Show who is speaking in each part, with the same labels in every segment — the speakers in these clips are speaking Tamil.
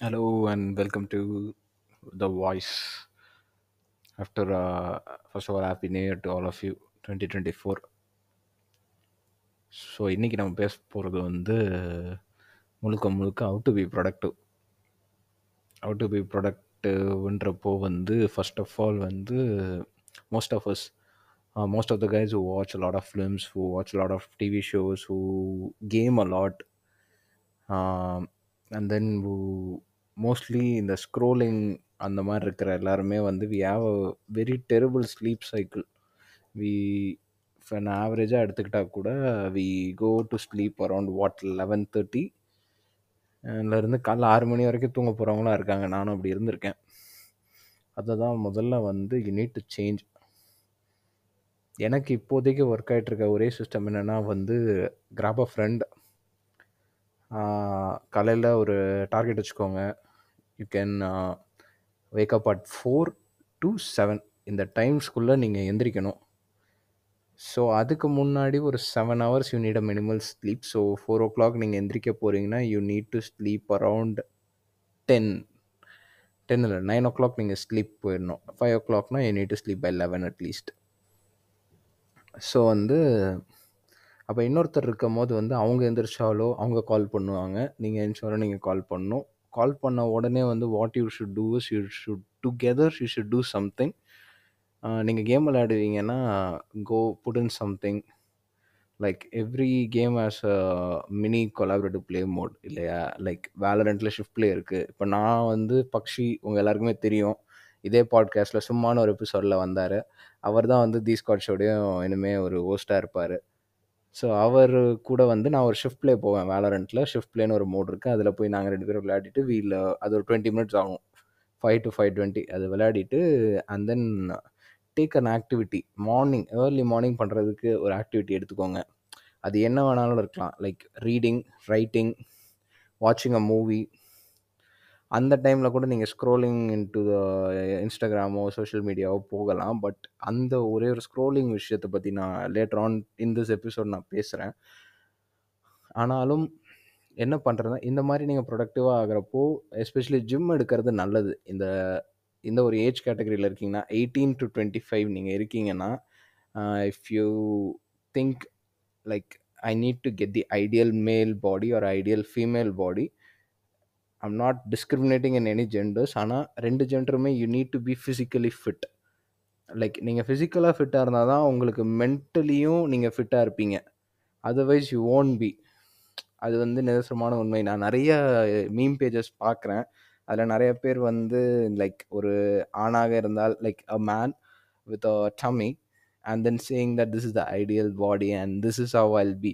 Speaker 1: Hello and welcome to The Voice. After, uh, first of all, Happy New Year to all of you, 2024. So இன்றைக்கி நம்ம பேச போகிறது வந்து முழுக்க முழுக்க out to be productive out to be ப்ரொடக்டிவ்ன்றப்போ வந்து ஃபர்ஸ்ட் ஆஃப் ஆல் வந்து most of us most of the guys who watch lot of films who watch lot of TV shows who game a lot and then mostly இந்த ஸ்க்ரோலிங் அந்த மாதிரி இருக்கிற எல்லாருமே வந்து we have a very terrible sleep cycle we இப்போ நான் ஆவரேஜாக எடுத்துக்கிட்டால் கூட we go to sleep around what eleven thirty இருந்து காலைல ஆறு மணி வரைக்கும் தூங்க போகிறவங்களாம் இருக்காங்க. நானும் அப்படி இருந்திருக்கேன். அதை தான் முதல்ல வந்து யூ நீட் டு சேஞ்ச் எனக்கு இப்போதைக்கு ஒர்க் ஆகிட்டு இருக்க ஒரே சிஸ்டம் என்னென்னா வந்து கிராப் அ ஃப்ரெண்ட் காலையில் ஒரு டார்கெட் வச்சுக்கோங்க. You can wake up at four to seven இந்த டைம்ஸ்குள்ளே நீங்கள் எந்திரிக்கணும். ஸோ அதுக்கு முன்னாடி ஒரு seven hours you need a minimal sleep so four o'clock நீங்கள் எந்திரிக்க போகிறீங்கன்னா you need to sleep around ten ten இல்லை நைன் ஓ கிளாக் நீங்கள் ஸ்லீப் போயிடணும் ஃபைவ் ஓ கிளாக்னா you need to sleep by eleven at least so வந்து அப்போ இன்னொருத்தர் இருக்கும் போது வந்து அவங்க எந்திரிச்சாலோ அவங்க கால் பண்ணுவாங்க. நீங்கள் எந்திரிச்சாலோ நீங்கள் கால் பண்ணணும். கால் பண்ண உடனே வந்து what you should do is you should together you should do something நீங்கள் game விளையாடுவீங்கன்னா go put in something like every game as a mini collaborative play mode இல்லையா? லைக் வேலரண்ட்டில் ஷிஃப்ட் ப்ளே இருக்குது இப்போ நான் வந்து பக்ஷி உங்கள் எல்லாருக்குமே தெரியும். இதே பாட்காஸ்ட்டில் சும்மான ஒரு எபிசோடில் வந்தார். அவர் தான் வந்து தி ஸ்காட்ஷோடையும் இனிமேல் ஒரு ஹோஸ்ட்டாக இருப்பார். ஸோ அவர் கூட வந்து நான் ஒரு ஷிஃப்ட் ப்ளே போவேன் வேலரண்ட்டில் ஷிஃப்ட் ப்ளேன்னு ஒரு மோட் இருக்குது அதில் போய் நாங்கள் ரெண்டு பேரும் விளையாடிட்டு வீல் அது ஒரு டுவெண்ட்டி மினிட்ஸ் ஆகும். ஃபைவ் டு ஃபைவ் டுவெண்ட்டி அது விளையாடிட்டு and then take an activity morning early morning பண்ணுறதுக்கு ஒரு ஆக்டிவிட்டி எடுத்துக்கோங்க. அது என்ன வேணாலும் இருக்கலாம். லைக் ரீடிங் ரைட்டிங் வாட்சிங் அ மூவி அந்த டைமில் கூட நீங்கள் ஸ்க்ரோலிங் இன்டு த இன்ஸ்டாகிராமோ சோஷியல் மீடியாவோ போகலாம். பட் அந்த ஒரே ஒரு ஸ்க்ரோலிங் விஷயத்தை பற்றி நான் later on in this episode நான் பேசுகிறேன் ஆனாலும் என்ன பண்ணுறதுனா இந்த மாதிரி நீங்கள் ப்ரொடக்டிவாக ஆகிறப்போ எஸ்பெஷலி ஜிம் எடுக்கிறது நல்லது. இந்த இந்த ஒரு ஏஜ் கேட்டகரியில் இருக்கீங்கன்னா எயிட்டீன் டு டுவெண்ட்டி ஃபைவ் நீங்கள் இருக்கீங்கன்னா if you think like I need to get the ideal male body ஒரு ideal female body I'm not discriminating in any genders ஆனால் ரெண்டு ஜெண்டருமே you need to be physically fit like நீங்கள் ஃபிசிக்கலாக ஃபிட்டாக இருந்தால் தான் உங்களுக்கு மென்டலியும் நீங்கள் ஃபிட்டாக இருப்பீங்க. அதர்வைஸ் யூ ஓன் பி அது வந்து நிதர்சனமான உண்மை. நான் நிறைய மீம் பேஜஸ் பார்க்குறேன். அதில் நிறைய பேர் வந்து லைக் ஒரு ஆணாக இருந்தால் like a man with a tummy and then saying that this is the ideal body and this is how I'll be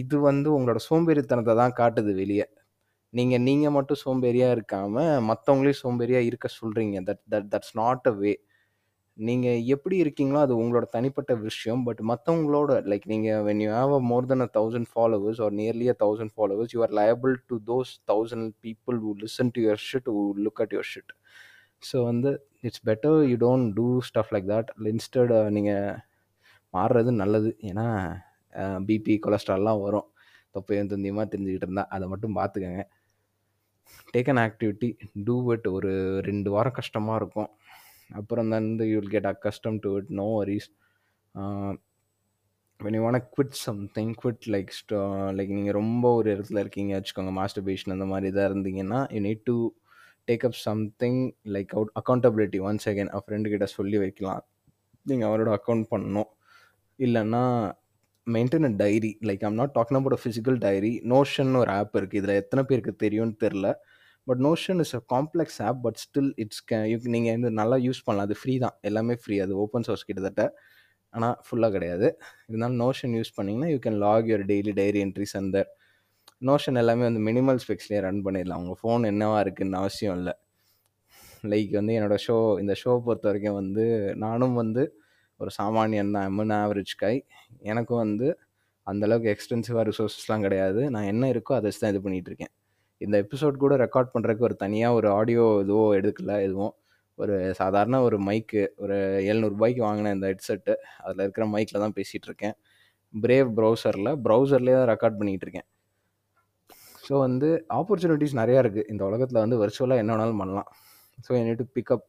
Speaker 1: இது வந்து உங்களோட சோம்பேறித்தனத்தை தான் காட்டுது வெளியே. நீங்கள் நீங்கள் மட்டும் சோம்பேறியாக இருக்காமல் மற்றவங்களையும் சோம்பேறியாக இருக்க சொல்கிறீங்க that that that's not a way நீங்கள் எப்படி இருக்கீங்களோ அது உங்களோட தனிப்பட்ட விஷயம். பட் மற்றவங்களோட லைக் நீங்கள் when you have a more than a thousand followers or nearly a thousand followers you are liable to those thousand people who listen to your shit who look at your shit so வந்து it's better you don't do stuff like that instead நீங்கள் மாறுறது நல்லது. ஏன்னா பிபி கொலஸ்ட்ரால்லாம் வரும். தொப்பையும் துந்தியமாக தெரிஞ்சுக்கிட்டு இருந்தால் அதை மட்டும் பார்த்துக்கங்க. Take an activity do it ஒரு ரெண்டு வாரம் கஷ்டமாக இருக்கும். அப்புறம் தான் வந்து you will get accustomed to it no worries when you want quit something quit like like நீங்கள் ரொம்ப ஒரு இடத்துல இருக்கீங்க வச்சுக்கோங்க மாஸ்டர் பேஷன் அந்த மாதிரி இதாக இருந்தீங்கன்னா you need to take up something like out accountability once second அவன் ஃப்ரெண்டு கிட்ட சொல்லி வைக்கலாம். நீங்கள் அவரோட அக்கௌண்ட் பண்ணணும். இல்லைன்னா maintain a diary like I'm not talking about a physical diary Notion ஒரு ஆப் இருக்குது இதில் எத்தனை பேருக்கு தெரியும்னு தெரில but Notion is a complex app but still it's okay you நீங்கள் வந்து நல்லா யூஸ் பண்ணலாம். அது ஃப்ரீ தான். எல்லாமே ஃப்ரீ அது ஓப்பன் சோர்ஸ் கிட்டத்தட்ட. ஆனால் ஃபுல்லாக கிடையாது. இருந்தாலும் நோஷன் யூஸ் பண்ணிங்கன்னா you can log your daily diary entries அந்த நோஷன் எல்லாமே வந்து மினிமல் ஸ்பெக்ஸ்லேயே ரன் பண்ணிடலாம். உங்கள் ஃபோன் என்னவா இருக்குன்னு அவசியம் இல்லை. லைக் வந்து என்னோடய ஷோ இந்த ஷோ பொறுத்த வரைக்கும் வந்து நானும் வந்து ஒரு சாமானியன் தான். எம்என் ஆவரேஜ் கை எனக்கும் வந்து அந்தளவுக்கு எக்ஸ்டென்சிவாக ரிசோர்ஸஸ்லாம் கிடையாது. நான் என்ன இருக்கோ அதை தான் இது பண்ணிகிட்ருக்கேன் இந்த எபிசோட் கூட ரெக்கார்ட் பண்ணுறதுக்கு ஒரு தனியாக ஒரு ஆடியோ எதுவோ எடுக்கல எதுவும் ஒரு சாதாரண ஒரு மைக்கு ஒரு எழுநூறுபாய்க்கு வாங்கின இந்த ஹெட்செட்டு அதில் இருக்கிற மைக்கில் தான் பேசிகிட்டு இருக்கேன். பிரேவ் ப்ரௌசரில் ப்ரௌசர்லேயே தான் ரெக்கார்ட் பண்ணிகிட்டு இருக்கேன். ஸோ வந்து ஆப்பர்ச்சுனிட்டிஸ் நிறையா இருக்குது இந்த உலகத்தில் வந்து வர்ச்சுவலாக என்ன வேணாலும் பண்ணலாம். So I need to pick up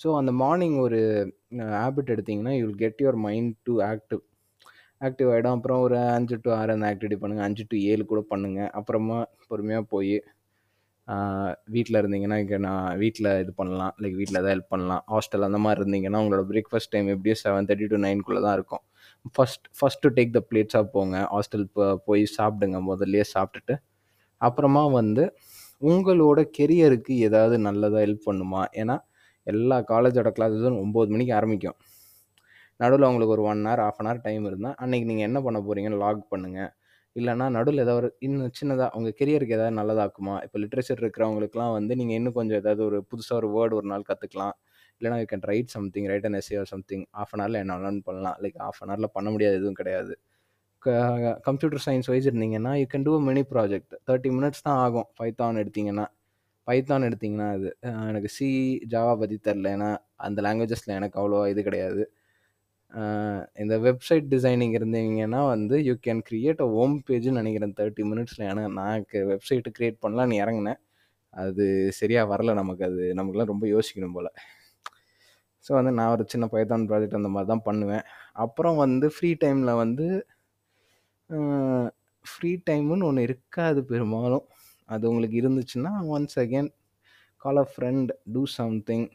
Speaker 1: so அந்த மார்னிங் ஒரு ஹேபிட் எடுத்தீங்கன்னா you will get your mind to active active ஆகிடும் அப்புறம் ஒரு அஞ்சு டு ஆறு அந்த ஆக்டிவிட்டி பண்ணுங்கள் அஞ்சு டு ஏழு கூட பண்ணுங்கள் அப்புறமா பொறுமையாக போய் வீட்டில் இருந்தீங்கன்னா இங்கே நான் வீட்டில் இது பண்ணலாம். லைக் வீட்டில் எதாவது ஹெல்ப் பண்ணலாம். ஹாஸ்டல் அந்த மாதிரி இருந்தீங்கன்னா உங்களோட பிரேக்ஃபாஸ்ட் டைம் எப்படியும் செவன் தேர்ட்டி டு நைன்குள்ளே தான் இருக்கும். ஃபஸ்ட் ஃபஸ்ட்டு டேக் த பிளேட்ஸாக போங்க. ஹாஸ்டல் போய் சாப்பிடுங்க. முதல்லையே சாப்பிட்டுட்டு அப்புறமா வந்து உங்களோட கெரியருக்கு ஏதாவது நல்லதாக ஹெல்ப் பண்ணுமா? ஏன்னா எல்லா காலேஜோட கிளாஸஸும் ஒம்பது மணிக்கு ஆரம்பிக்கும். நடுவில் உங்களுக்கு ஒரு one hour half an hour time இருந்தால் அன்றைக்கி நீங்கள் என்ன பண்ண போகிறீங்கன்னு லாக் பண்ணுங்கள் இல்லைனா நடுவில் ஏதாவது ஒரு இன்னும் சின்னதாக உங்கள் கெரியருக்கு ஏதாவது நல்லதாக்குமா? இப்போ லிட்ரேச்சர் இருக்கிறவங்களுக்குலாம் வந்து நீங்கள் இன்னும் கொஞ்சம் ஏதாவது ஒரு புதுசாக ஒரு வேர்டு ஒரு நாள் கற்றுக்கலாம் இல்லைனா you can write something write and essay or something of an ஹவரில் என்ன லேர்ன் பண்ணலாம். லைக் ஆஃப் அன் ஹவரில் பண்ண முடியாது எதுவும் கிடையாது. கம்ப்யூட்டர் சயின்ஸ் வைஸ் இருந்தீங்கன்னா you can do mini project thirty minutes தான் ஆகும். பைத்தான் எடுத்தீங்கன்னா. பைத்தான் எடுத்திங்கன்னா அது எனக்கு சி ஜாவா பற்றி தெரில ஏன்னா அந்த லாங்குவேஜஸில் எனக்கு அவ்வளோவா இது கிடையாது. இந்த வெப்சைட் டிசைனிங் இருந்தீங்கன்னா வந்து you can create a home பேஜ்னு நினைக்கிறேன். தேர்ட்டி மினிட்ஸில் ஏன்னா நான் வெப்சைட்டு க்ரியேட் பண்ணலான்னு இறங்கினேன் அது சரியாக வரல நமக்கு. அது நமக்குலாம் ரொம்ப யோசிக்கணும் போல். ஸோ வந்து நான் ஒரு சின்ன பைத்தான் ப்ராஜெக்ட் அந்த மாதிரி தான் பண்ணுவேன். அப்புறம் வந்து ஃப்ரீ டைமில் வந்து ஃப்ரீ டைமுன்னு ஒன்று இருக்காது பெரும்பாலும். அது உங்களுக்கு இருந்துச்சுன்னா once again call a friend do something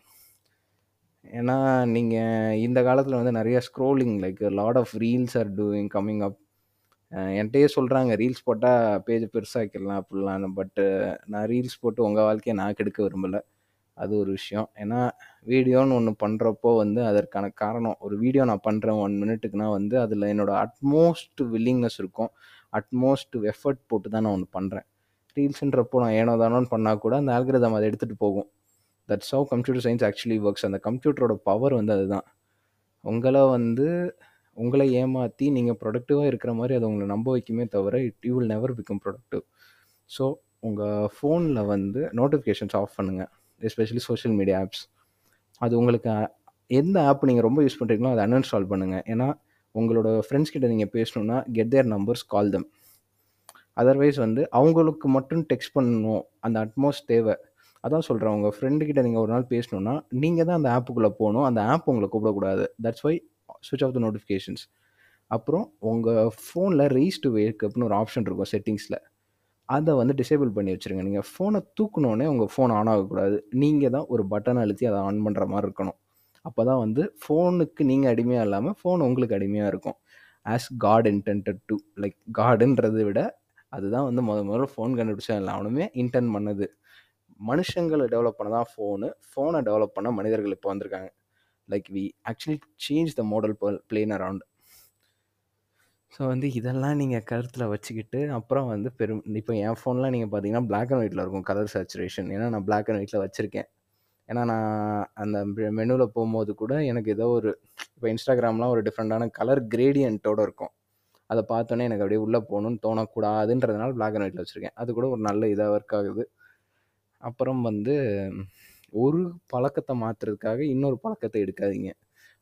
Speaker 1: ஏன்னா நீங்கள் இந்த காலத்தில் வந்து நிறைய scrolling like lot of reels are doing coming up என்கிட்டயே சொல்கிறாங்க ரீல்ஸ் போட்டால் பேஜ் பெருசாக்கிடலாம் அப்படிலாம். பட்டு நான் ரீல்ஸ் போட்டு உங்கள் வாழ்க்கையை நான் கெடுக்க விரும்பலை. அது ஒரு விஷயம். ஏன்னா வீடியோன்னு ஒன்று பண்ணுறப்போ வந்து அதற்கான காரணம் ஒரு வீடியோ நான் பண்ணுறேன் ஒன் மினிட்டுக்குனா வந்து அதில் என்னோடய அட்மோஸ்ட் வில்லிங்னஸ் இருக்கும். அட்மோஸ்ட் எஃபர்ட் போட்டு தான் நான் ஒன்று பண்ணுறேன் ரீல்ஸுன்றப்போ நான் ஏனோ தானோன்னு பண்ணால் கூட அந்த ஆல்கிரதம் அதை எடுத்துகிட்டு போகும். That's how computer science actually works அந்த கம்ப்யூட்டரோட பவர் வந்து அதுதான். உங்களை வந்து உங்களை ஏமாற்றி நீங்கள் ப்ரொடக்டிவாக இருக்கிற மாதிரி அதை உங்களை நம்ப வைக்குமே தவிர it you will never become productive so உங்கள் ஃபோனில் வந்து நோட்டிஃபிகேஷன்ஸ் ஆஃப் பண்ணுங்கள் எஸ்பெஷலி சோஷியல் மீடியா ஆப்ஸ் அது உங்களுக்கு எந்த ஆப் நீங்கள் ரொம்ப யூஸ் பண்ணுறீங்களோ அதை அன்இன்ஸ்டால் பண்ணுங்கள் ஏன்னா உங்களோட ஃப்ரெண்ட்ஸ் கிட்ட நீங்கள் பேசணுன்னா get their numbers call them otherwise வந்து அவங்களுக்கு மட்டும் டெக்ஸ்ட் பண்ணணும். அந்த அட்மோஸ்ட் தேவை. அதான் சொல்கிறேன் உங்கள் ஃப்ரெண்டுக்கிட்ட நீங்கள் ஒரு நாள் பேசணுன்னா நீங்கள் தான் அந்த ஆப்புக்குள்ளே போகணும். அந்த ஆப் உங்களை கூப்பிடக்கூடாது. That's why switch off the notifications அப்புறம் உங்கள் ஃபோனில் ரீஸ் டு வேக்கப்னு ஒரு ஆப்ஷன் இருக்கும் செட்டிங்ஸில் அதை வந்து டிசேபிள் பண்ணி வச்சுருங்க. நீங்கள் ஃபோனை தூக்கினோடனே உங்கள் ஃபோன் ஆன் ஆகக்கூடாது. நீங்கள் தான் ஒரு பட்டன் அழுத்தி அதை ஆன் பண்ணுற மாதிரி இருக்கணும். அப்போ தான் வந்து ஃபோனுக்கு நீங்கள் அடிமையாக இல்லாமல் ஃபோன் உங்களுக்கு அடிமையாக இருக்கும். As god intended to like காடுன்றதை விட அதுதான் வந்து முத முதல்ல ஃபோன் கண்டுபிடிச்சா இல்லை அவனுமே இன்டென்ட் பண்ணது. மனுஷங்களை டெவலப் பண்ண தான் ஃபோனு ஃபோனை டெவலப் பண்ண மனிதர்கள் இப்போ வந்திருக்காங்க. Like we actually change the model plane around so வந்து இதெல்லாம் நீங்கள் கருத்தில் வச்சுக்கிட்டு அப்புறம் வந்து பெரும் இப்போ என் ஃபோன்லாம் நீங்கள் பார்த்தீங்கன்னா பிளாக் அண்ட் ஒயிட்டில் இருக்கும் கலர் சேச்சுரேஷன் ஏன்னா நான் பிளாக் அண்ட் ஒயிட்டில் வச்சுருக்கேன். ஏன்னா நான் அந்த மெனுவில் போகும்போது கூட எனக்கு ஏதோ ஒரு இப்போ இன்ஸ்டாகிராம்லாம் ஒரு டிஃப்ரெண்ட்டான கலர் கிரேடியண்ட்டோடு இருக்கும். அதை பார்த்தோன்னே எனக்கு அப்படியே உள்ளே போகணுன்னு தோணக்கூடாதுன்றதுனால பிளாக் அண்ட் ஒயிட்டில் வச்சுருக்கேன். அது கூட ஒரு நல்ல இதாக ஒர்க் ஆகுது. அப்புறம் வந்து ஒரு பழக்கத்தை மாற்றுறதுக்காக இன்னொரு பழக்கத்தை எடுக்காதீங்க.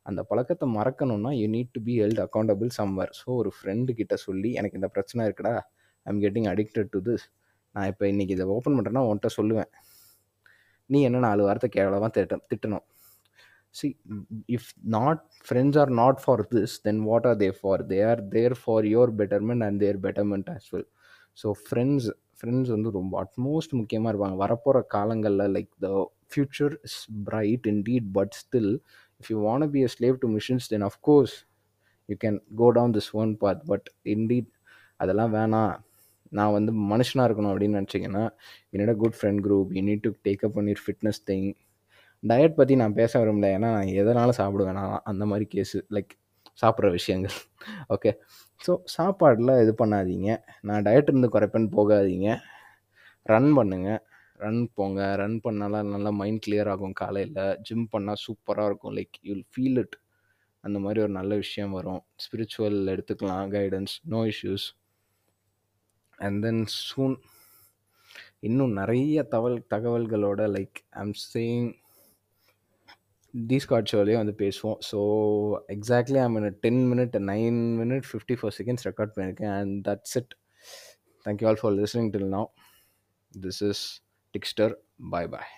Speaker 1: அந்த பழக்கத்தை மறக்கணும்னா you need to be held accountable somewhere so ஒரு ஃப்ரெண்டு கிட்ட சொல்லி எனக்கு இந்த பிரச்சனை இருக்குடா I'm getting addicted to this நான் இப்போ இன்றைக்கி இதை ஓப்பன் பண்ணுறேன்னா உன்கிட்ட சொல்லுவேன். நீ என்ன நாலு வாரத்தை கேவலமாக திட்ட திட்டணும். See if not friends are not for this then what are they for they are there for your betterment and their betterment as well so friends friends வந்து ரொம்ப அட்மோஸ்ட் முக்கியமாக இருப்பாங்க. வரப்போகிற காலங்களில் like the future is bright indeed but still if you want be a slave to machines then of course you can go down this one path but indeed அதெல்லாம் வேணாம். நான் வந்து மனுஷனாக இருக்கணும் அப்படின்னு நினச்சிங்கன்னா என்னோட good friend group you need to take up பண்ணிர் fitness thing diet பற்றி நான் பேச விரும்பல. ஏன்னா நான் எதனாலும் சாப்பிடுவேன் நான் அந்த மாதிரி கேஸு லைக் சாப்பிட்ற விஷயங்கள். ஓகே ஸோ சாப்பாடில் இது பண்ணாதீங்க. நான் டயட் இருந்து குறைப்பேன்னு போகாதீங்க. ரன் பண்ணுங்கள் ரன் போங்க. ரன் பண்ணாலாம் நல்லா மைண்ட் கிளியர் ஆகும் காலையில். ஜிம் பண்ணால் சூப்பராக இருக்கும். லைக் யூல் ஃபீல் இட் அந்த மாதிரி ஒரு நல்ல விஷயம் வரும். ஸ்பிரிச்சுவல் எடுத்துக்கலாம். Guidance no issues and then soon இன்னும் நிறைய தகவல் தகவல்களோட லைக் ஐம் சேயிங் டிஸ்கார்ட் ஷோலேயே வந்து பேசுவோம். So exactly I'm ten minute nine minute fifty four seconds record பண்ணியிருக்கேன். And that's it thank you all for listening till now this is Dexter bye bye